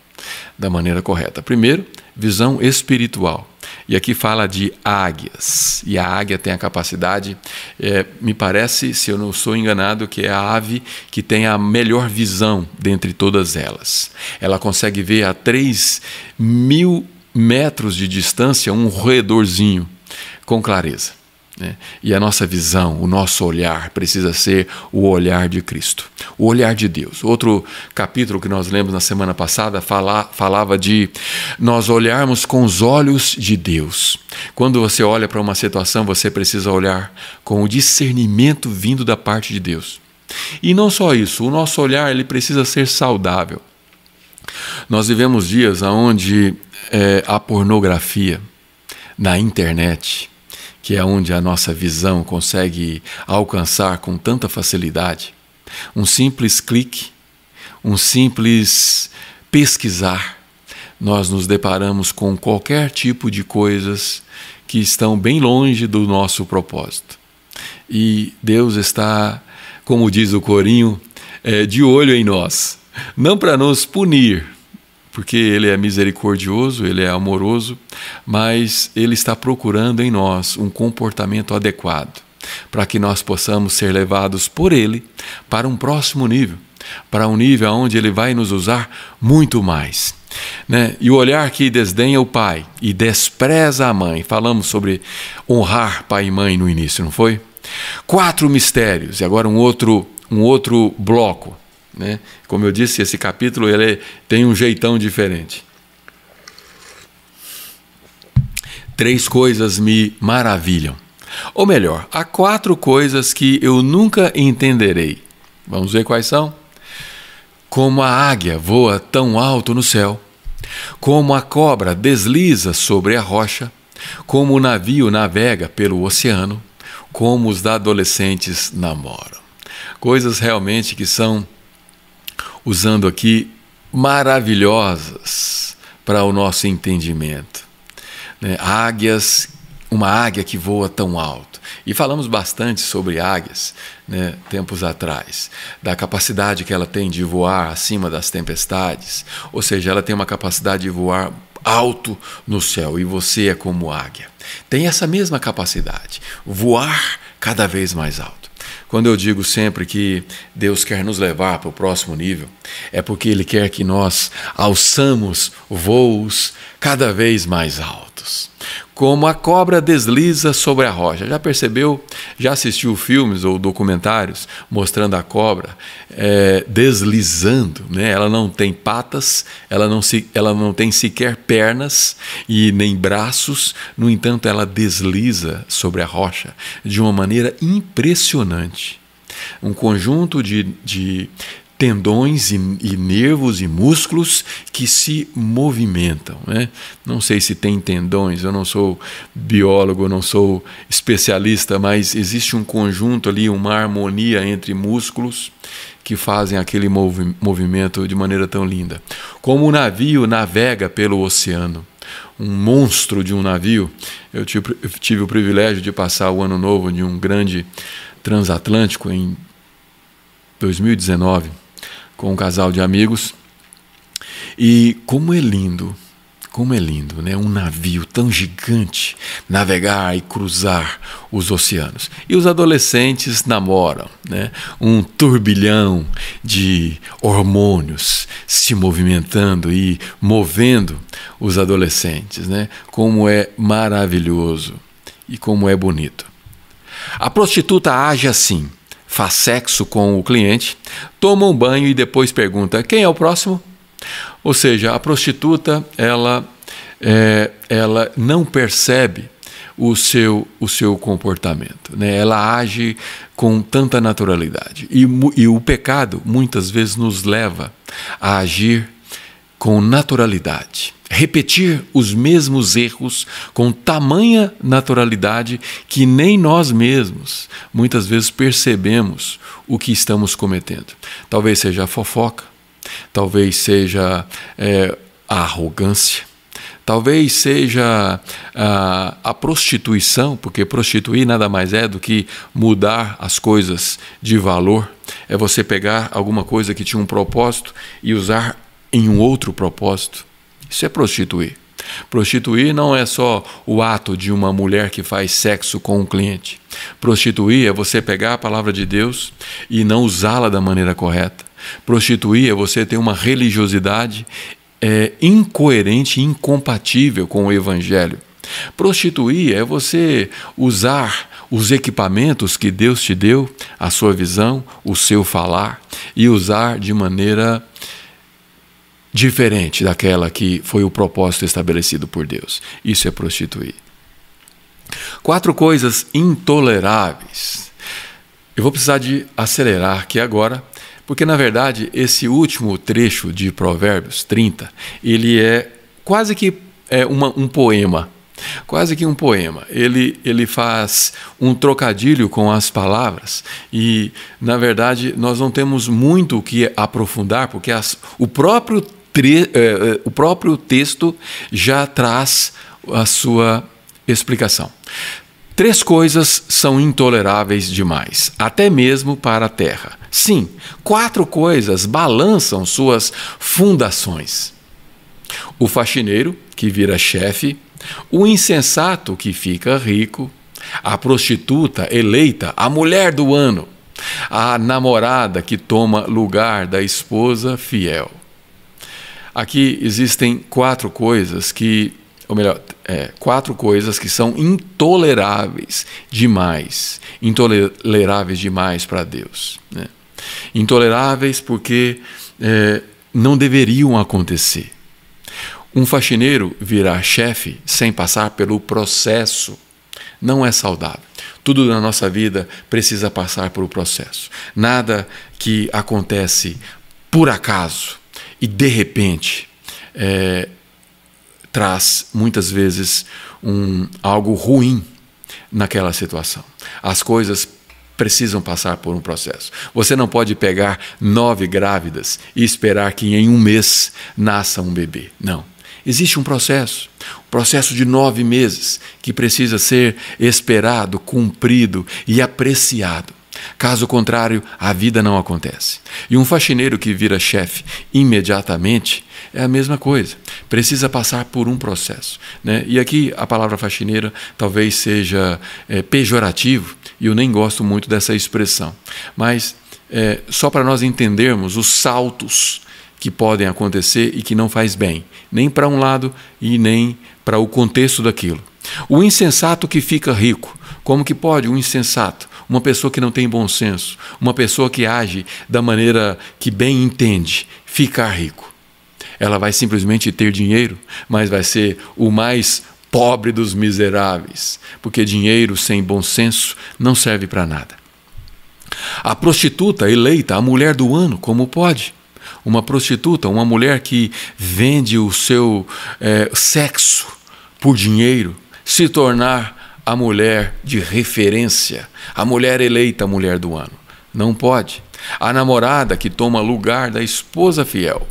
da maneira correta. Primeiro, visão espiritual. E aqui fala de águias. E a águia tem a capacidade, é, me parece, se eu não sou enganado, que é a ave que tem a melhor visão dentre todas elas. Ela consegue ver a 3 mil metros de distância um roedorzinho com clareza. Né? E a nossa visão, o nosso olhar precisa ser o olhar de Cristo, o olhar de Deus. Outro capítulo que nós lemos na semana passada fala, falava de nós olharmos com os olhos de Deus. Quando você olha para uma situação, você precisa olhar com o discernimento vindo da parte de Deus. E não só isso, o nosso olhar ele precisa ser saudável. Nós vivemos dias onde é, a pornografia na internet que é onde a nossa visão consegue alcançar com tanta facilidade. Um simples clique, um simples pesquisar, nós nos deparamos com qualquer tipo de coisas que estão bem longe do nosso propósito. E Deus está, como diz o corinho, é, de olho em nós, não para nos punir, porque Ele é misericordioso, Ele é amoroso, mas Ele está procurando em nós um comportamento adequado para que nós possamos ser levados por Ele para um próximo nível, para um nível onde Ele vai nos usar muito mais. Né? E o olhar que desdenha o pai e despreza a mãe. Falamos sobre honrar pai e mãe no início, não foi? Quatro mistérios, e agora um outro, um outro bloco né? Como eu disse, esse capítulo ele tem um jeitão diferente. Três coisas me maravilham. Ou melhor, há quatro coisas que eu nunca entenderei. Vamos ver quais são? Como a águia voa tão alto no céu, como a cobra desliza sobre a rocha, como o navio navega pelo oceano, como os adolescentes namoram. Coisas realmente que são usando aqui maravilhosas para o nosso entendimento. Né? Águias, uma águia que voa tão alto. E falamos bastante sobre águias né, tempos atrás, da capacidade que ela tem de voar acima das tempestades, ou seja, ela tem uma capacidade de voar alto no céu e você é como águia. Tem essa mesma capacidade, voar cada vez mais alto. Quando eu digo sempre que Deus quer nos levar para o próximo nível, é porque Ele quer que nós alçamos voos cada vez mais altos. Como a cobra desliza sobre a rocha. Já percebeu? Já assistiu filmes ou documentários mostrando a cobra é, deslizando? Né? Ela não tem patas, ela não, se, ela não tem sequer pernas e nem braços, no entanto, ela desliza sobre a rocha de uma maneira impressionante um conjunto de, de tendões e, e, nervos e músculos que se movimentam. Né? Não sei se tem tendões, eu não sou biólogo, não sou especialista, mas existe um conjunto ali, uma harmonia entre músculos que fazem aquele movi movimento de maneira tão linda. Como o navio navega pelo oceano. Um monstro de um navio. Eu tive, eu tive o privilégio de passar o ano novo de um grande transatlântico em 2019 com um casal de amigos. E como é lindo, como é lindo, né? Um navio tão gigante navegar e cruzar os oceanos. E os adolescentes namoram, né? Um turbilhão de hormônios se movimentando e movendo os adolescentes, né? Como é maravilhoso e como é bonito. A prostituta age assim faz sexo com o cliente, toma um banho e depois pergunta: quem é o próximo? Ou seja, a prostituta ela, é, ela não percebe o seu, o seu comportamento. Né? Ela age com tanta naturalidade. E, e o pecado muitas vezes nos leva a agir com naturalidade repetir os mesmos erros com tamanha naturalidade que nem nós mesmos muitas vezes percebemos o que estamos cometendo. Talvez seja a fofoca, talvez seja é, a arrogância, talvez seja a, a, prostituição, porque prostituir nada mais é do que mudar as coisas de valor. É você pegar alguma coisa que tinha um propósito e usar em um outro propósito. Isso é prostituir. Prostituir não é só o ato de uma mulher que faz sexo com um cliente. Prostituir é você pegar a palavra de Deus e não usá-la da maneira correta. Prostituir é você ter uma religiosidade é, incoerente e incompatível com o Evangelho. Prostituir é você usar os equipamentos que Deus te deu, a sua visão, o seu falar, e usar de maneira diferente daquela que foi o propósito estabelecido por Deus. Isso é prostituir. Quatro coisas intoleráveis. Eu vou precisar de acelerar aqui agora, porque na verdade esse último trecho de Provérbios 30, ele é quase que é uma, um poema. Quase que um poema. Ele, ele faz um trocadilho com as palavras e, na verdade, nós não temos muito o que aprofundar, porque as, o próprio eh, eh, o próprio texto já traz a sua explicação. Três coisas são intoleráveis demais, até mesmo para a terra. Sim, quatro coisas balançam suas fundações: o faxineiro, que vira chefe, o insensato, que fica rico, a prostituta eleita a mulher do ano, a namorada que toma lugar da esposa fiel. Aqui existem quatro coisas que, ou melhor, é, quatro coisas que são intoleráveis demais, intoleráveis demais para Deus. Né? Intoleráveis porque é, não deveriam acontecer. Um faxineiro virar chefe sem passar pelo processo não é saudável. Tudo na nossa vida precisa passar por o processo. Nada que acontece por acaso e de repente é, traz muitas vezes um, algo ruim naquela situação. As coisas precisam passar por um processo. Você não pode pegar nove grávidas e esperar que em um mês nasça um bebê. Não. Existe um processo, um processo de nove meses que precisa ser esperado, cumprido e apreciado. Caso contrário, a vida não acontece. E um faxineiro que vira chefe imediatamente é a mesma coisa. Precisa passar por um processo. Né? E aqui a palavra faxineira talvez seja é, pejorativo, e eu nem gosto muito dessa expressão. Mas é, só para nós entendermos os saltos que podem acontecer e que não faz bem, nem para um lado e nem para o contexto daquilo. O insensato que fica rico. Como que pode um insensato uma pessoa que não tem bom senso, uma pessoa que age da maneira que bem entende, ficar rico. Ela vai simplesmente ter dinheiro, mas vai ser o mais pobre dos miseráveis, porque dinheiro sem bom senso não serve para nada. A prostituta eleita a mulher do ano, como pode? Uma prostituta, uma mulher que vende o seu é, sexo por dinheiro, se tornar a mulher de referência, a mulher eleita a mulher do ano. Não pode. A namorada que toma lugar da esposa fiel,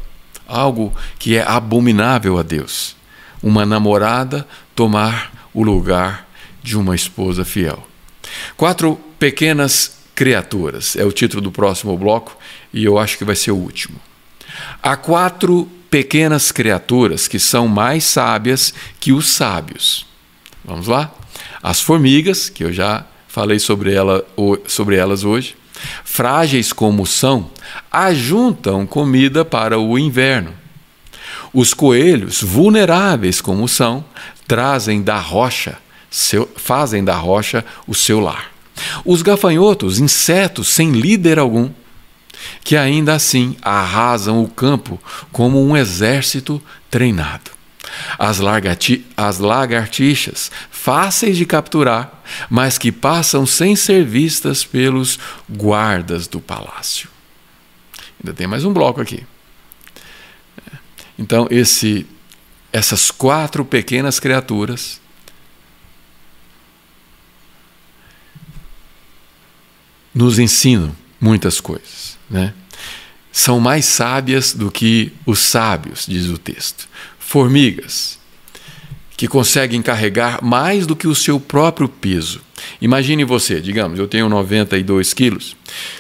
algo que é abominável a Deus. Uma namorada tomar o lugar de uma esposa fiel. Quatro pequenas criaturas é o título do próximo bloco e eu acho que vai ser o último. Há quatro pequenas criaturas que são mais sábias que os sábios. Vamos lá? As formigas, que eu já falei sobre, ela, sobre elas hoje, frágeis como são, ajuntam comida para o inverno. Os coelhos, vulneráveis como são, trazem da rocha, seu, fazem da rocha o seu lar. Os gafanhotos, insetos sem líder algum, que ainda assim arrasam o campo como um exército treinado. As, as lagartixas, fáceis de capturar, mas que passam sem ser vistas pelos guardas do palácio. Ainda tem mais um bloco aqui. Então, esse, essas quatro pequenas criaturas nos ensinam muitas coisas. Né? São mais sábias do que os sábios, diz o texto. Formigas, que conseguem carregar mais do que o seu próprio peso. Imagine você, digamos, eu tenho 92 quilos.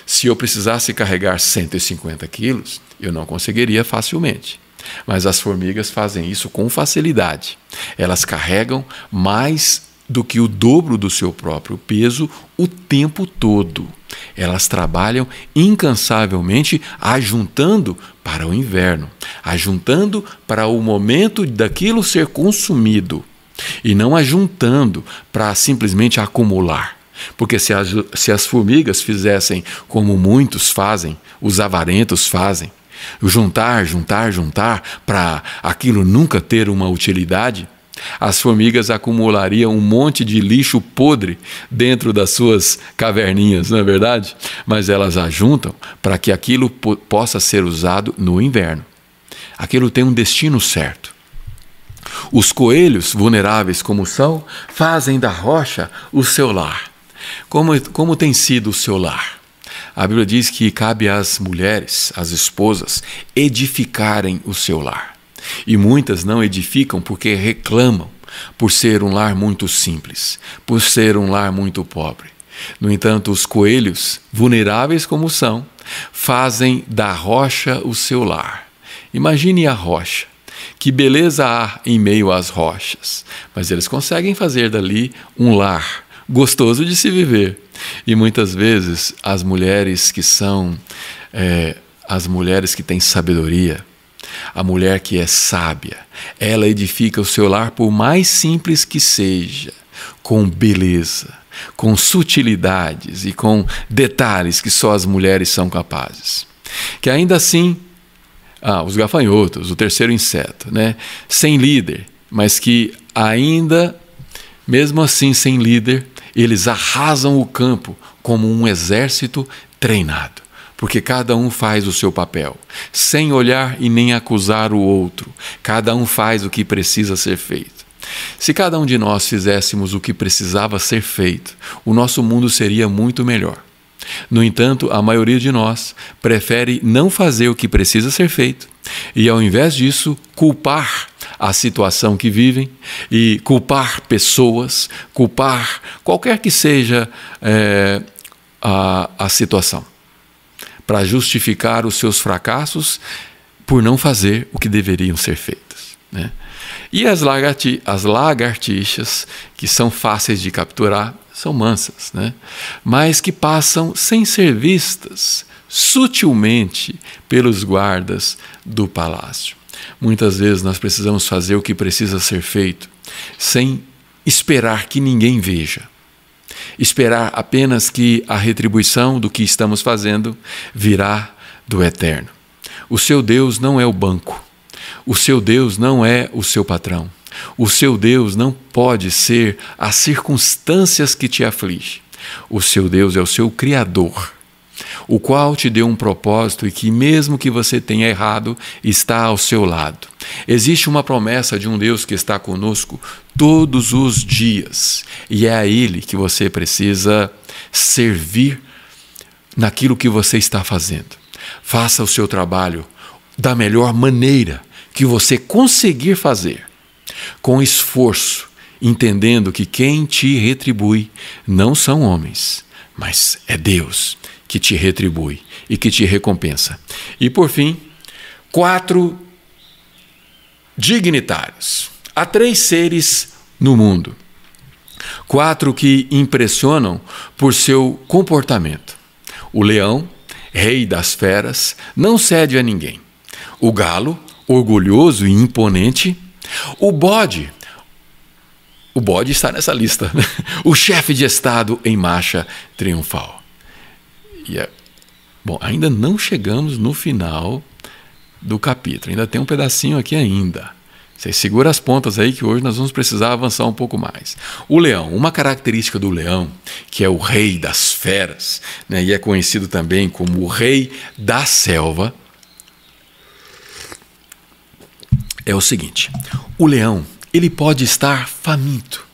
Se eu precisasse carregar 150 quilos, eu não conseguiria facilmente. Mas as formigas fazem isso com facilidade. Elas carregam mais do que o dobro do seu próprio peso o tempo todo. Elas trabalham incansavelmente ajuntando para o inverno, ajuntando para o momento daquilo ser consumido e não ajuntando para simplesmente acumular. Porque se as, se as formigas fizessem como muitos fazem, os avarentos fazem, juntar, juntar, juntar, para aquilo nunca ter uma utilidade, as formigas acumulariam um monte de lixo podre dentro das suas caverninhas, não é verdade? Mas elas ajuntam para que aquilo possa ser usado no inverno. Aquilo tem um destino certo. Os coelhos, vulneráveis como são, fazem da rocha o seu lar. Como, como tem sido o seu lar? A Bíblia diz que cabe às mulheres, às esposas, edificarem o seu lar. E muitas não edificam porque reclamam por ser um lar muito simples, por ser um lar muito pobre. No entanto, os coelhos, vulneráveis como são, fazem da rocha o seu lar. Imagine a rocha. Que beleza há em meio às rochas, mas eles conseguem fazer dali um lar gostoso de se viver. E muitas vezes as mulheres que são é, as mulheres que têm sabedoria, a mulher que é sábia, ela edifica o seu lar por mais simples que seja, com beleza, com sutilidades e com detalhes que só as mulheres são capazes. Que ainda assim, ah, os gafanhotos, o terceiro inseto, né, sem líder, mas que ainda, mesmo assim sem líder, eles arrasam o campo como um exército treinado porque cada um faz o seu papel, sem olhar e nem acusar o outro. Cada um faz o que precisa ser feito. Se cada um de nós fizéssemos o que precisava ser feito, o nosso mundo seria muito melhor. No entanto, a maioria de nós prefere não fazer o que precisa ser feito e, ao invés disso, culpar a situação que vivem e culpar pessoas, culpar qualquer que seja é, a, a situação para justificar os seus fracassos por não fazer o que deveriam ser feitos. Né? E as, lagarti as lagartixas, que são fáceis de capturar, são mansas, né? mas que passam sem ser vistas sutilmente pelos guardas do palácio. Muitas vezes nós precisamos fazer o que precisa ser feito sem esperar que ninguém veja esperar apenas que a retribuição do que estamos fazendo virá do eterno. O seu Deus não é o banco. O seu Deus não é o seu patrão. O seu Deus não pode ser as circunstâncias que te afligem. O seu Deus é o seu Criador. O qual te deu um propósito e que, mesmo que você tenha errado, está ao seu lado. Existe uma promessa de um Deus que está conosco todos os dias, e é a Ele que você precisa servir naquilo que você está fazendo. Faça o seu trabalho da melhor maneira que você conseguir fazer, com esforço, entendendo que quem te retribui não são homens, mas é Deus que te retribui e que te recompensa. E por fim, quatro dignitários. Há três seres no mundo. Quatro que impressionam por seu comportamento. O leão, rei das feras, não cede a ninguém. O galo, orgulhoso e imponente. O bode, o bode está nessa lista. o chefe de Estado em marcha triunfal. E é, bom, ainda não chegamos no final do capítulo. Ainda tem um pedacinho aqui ainda. Você segura as pontas aí que hoje nós vamos precisar avançar um pouco mais. O leão, uma característica do leão, que é o rei das feras, né, e é conhecido também como o rei da selva, é o seguinte: o leão ele pode estar faminto,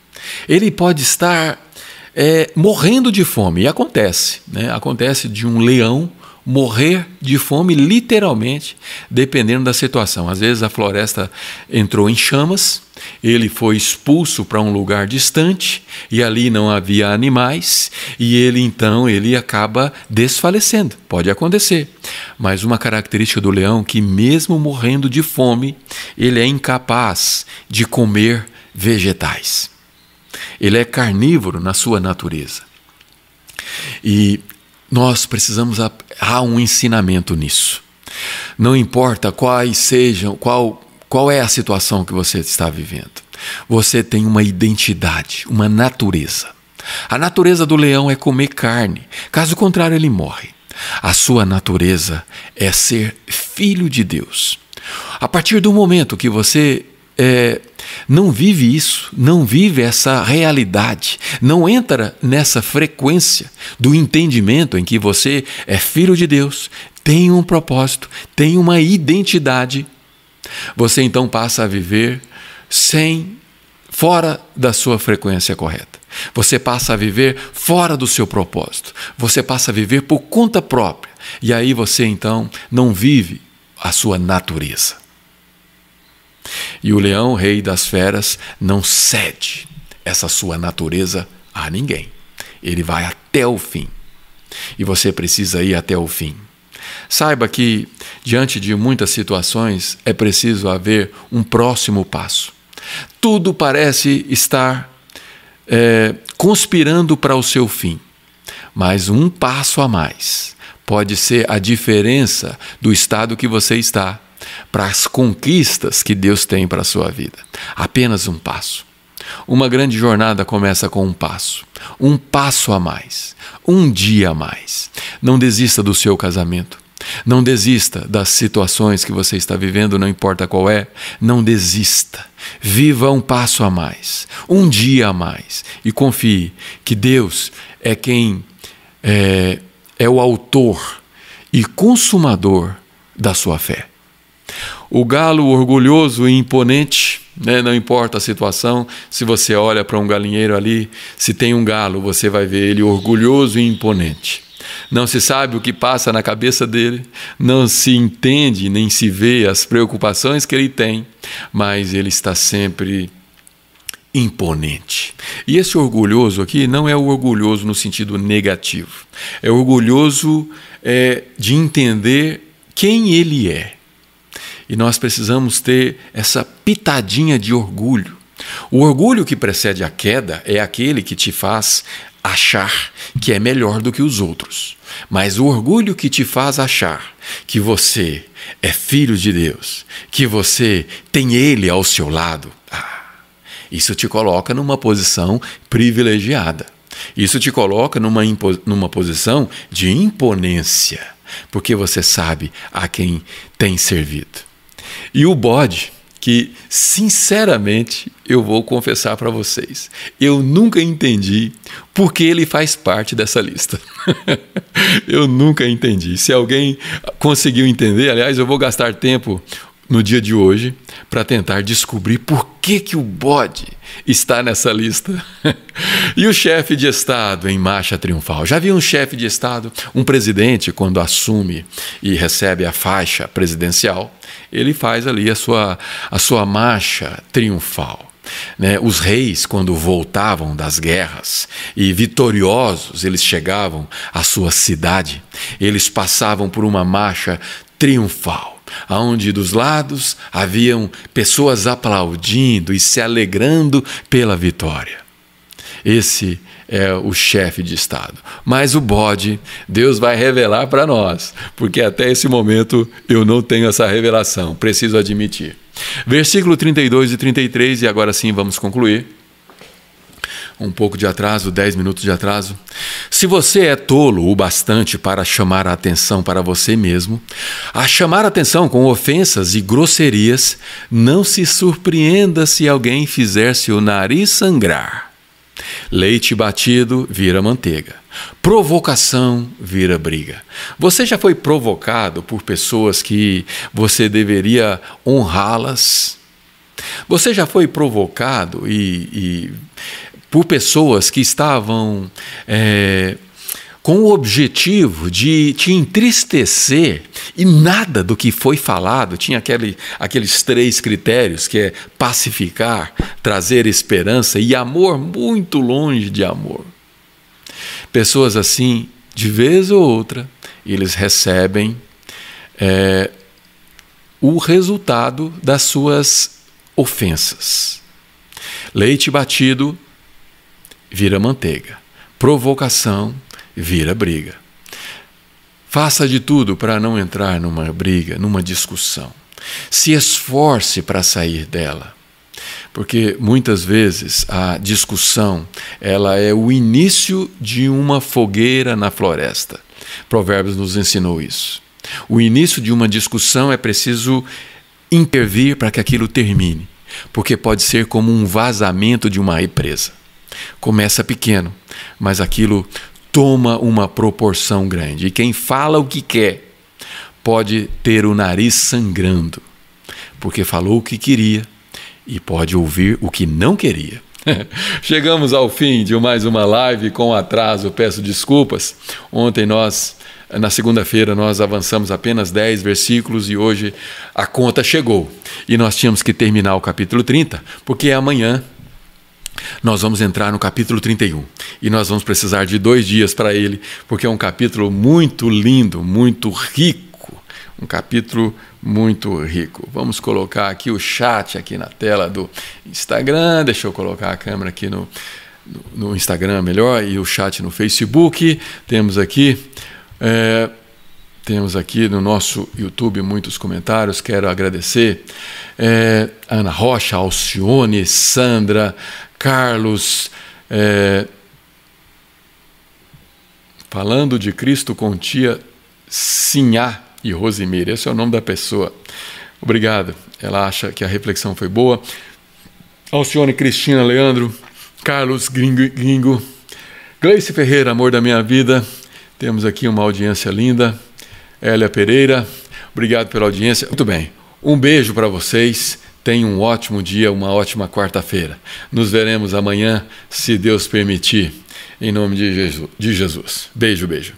ele pode estar é, morrendo de fome. E acontece, né? acontece de um leão morrer de fome, literalmente, dependendo da situação. Às vezes a floresta entrou em chamas, ele foi expulso para um lugar distante e ali não havia animais e ele então ele acaba desfalecendo. Pode acontecer. Mas uma característica do leão que mesmo morrendo de fome, ele é incapaz de comer vegetais. Ele é carnívoro na sua natureza. E nós precisamos há um ensinamento nisso. Não importa quais sejam, qual qual é a situação que você está vivendo. Você tem uma identidade, uma natureza. A natureza do leão é comer carne, caso contrário, ele morre. A sua natureza é ser filho de Deus. A partir do momento que você é, não vive isso, não vive essa realidade, não entra nessa frequência do entendimento em que você é filho de Deus, tem um propósito, tem uma identidade, você então passa a viver sem fora da sua frequência correta. Você passa a viver fora do seu propósito. Você passa a viver por conta própria. E aí você então não vive a sua natureza. E o leão, rei das feras, não cede essa sua natureza a ninguém. Ele vai até o fim. E você precisa ir até o fim. Saiba que, diante de muitas situações, é preciso haver um próximo passo. Tudo parece estar é, conspirando para o seu fim, mas um passo a mais pode ser a diferença do estado que você está para as conquistas que Deus tem para a sua vida. Apenas um passo. Uma grande jornada começa com um passo, um passo a mais, um dia a mais. Não desista do seu casamento. Não desista das situações que você está vivendo, não importa qual é. Não desista. Viva um passo a mais, um dia a mais. E confie que Deus é quem é, é o autor e consumador da sua fé. O galo orgulhoso e imponente, né, não importa a situação, se você olha para um galinheiro ali, se tem um galo, você vai ver ele orgulhoso e imponente. Não se sabe o que passa na cabeça dele, não se entende nem se vê as preocupações que ele tem, mas ele está sempre imponente. E esse orgulhoso aqui não é o orgulhoso no sentido negativo, é orgulhoso é, de entender quem ele é e nós precisamos ter essa pitadinha de orgulho. O orgulho que precede a queda é aquele que te faz achar que é melhor do que os outros. Mas o orgulho que te faz achar que você é filho de Deus, que você tem Ele ao seu lado, ah, isso te coloca numa posição privilegiada. Isso te coloca numa, numa posição de imponência, porque você sabe a quem tem servido. E o bode, que, sinceramente, eu vou confessar para vocês, eu nunca entendi por que ele faz parte dessa lista. eu nunca entendi. Se alguém conseguiu entender, aliás, eu vou gastar tempo no dia de hoje para tentar descobrir por que, que o bode está nessa lista. e o chefe de Estado em marcha triunfal? Já viu um chefe de Estado, um presidente, quando assume e recebe a faixa presidencial, ele faz ali a sua, a sua marcha triunfal. Né? Os reis, quando voltavam das guerras e vitoriosos, eles chegavam à sua cidade, eles passavam por uma marcha triunfal aonde dos lados haviam pessoas aplaudindo e se alegrando pela vitória. Esse é o chefe de Estado. Mas o bode, Deus vai revelar para nós, porque até esse momento eu não tenho essa revelação, preciso admitir. Versículo 32 e 33, e agora sim vamos concluir um pouco de atraso, dez minutos de atraso. Se você é tolo o bastante para chamar a atenção para você mesmo, a chamar atenção com ofensas e grosserias, não se surpreenda se alguém fizer seu nariz sangrar. Leite batido vira manteiga. Provocação vira briga. Você já foi provocado por pessoas que você deveria honrá-las? Você já foi provocado e, e por pessoas que estavam é, com o objetivo de te entristecer e nada do que foi falado tinha aquele, aqueles três critérios que é pacificar, trazer esperança e amor muito longe de amor. Pessoas assim, de vez ou outra, eles recebem é, o resultado das suas ofensas. Leite batido vira manteiga. Provocação vira briga. Faça de tudo para não entrar numa briga, numa discussão. Se esforce para sair dela. Porque muitas vezes a discussão, ela é o início de uma fogueira na floresta. Provérbios nos ensinou isso. O início de uma discussão é preciso intervir para que aquilo termine, porque pode ser como um vazamento de uma represa. Começa pequeno, mas aquilo toma uma proporção grande. E quem fala o que quer pode ter o nariz sangrando, porque falou o que queria e pode ouvir o que não queria. Chegamos ao fim de mais uma live com atraso, peço desculpas. Ontem nós, na segunda-feira, nós avançamos apenas 10 versículos e hoje a conta chegou. E nós tínhamos que terminar o capítulo 30, porque amanhã nós vamos entrar no capítulo 31 e nós vamos precisar de dois dias para ele, porque é um capítulo muito lindo, muito rico, um capítulo muito rico. Vamos colocar aqui o chat aqui na tela do Instagram, deixa eu colocar a câmera aqui no, no, Instagram melhor e o chat no Facebook. Temos aqui. É, temos aqui no nosso YouTube muitos comentários. Quero agradecer é, Ana Rocha, Alcione, Sandra, Carlos, é, falando de Cristo com tia Sinhá e Rosimeira. Esse é o nome da pessoa. Obrigado. Ela acha que a reflexão foi boa. Alcione Cristina Leandro, Carlos Gringo, Gringo, Gleice Ferreira, amor da minha vida. Temos aqui uma audiência linda. Hélia Pereira, obrigado pela audiência. Muito bem. Um beijo para vocês. Tenha um ótimo dia, uma ótima quarta-feira. Nos veremos amanhã, se Deus permitir, em nome de Jesus. Beijo, beijo.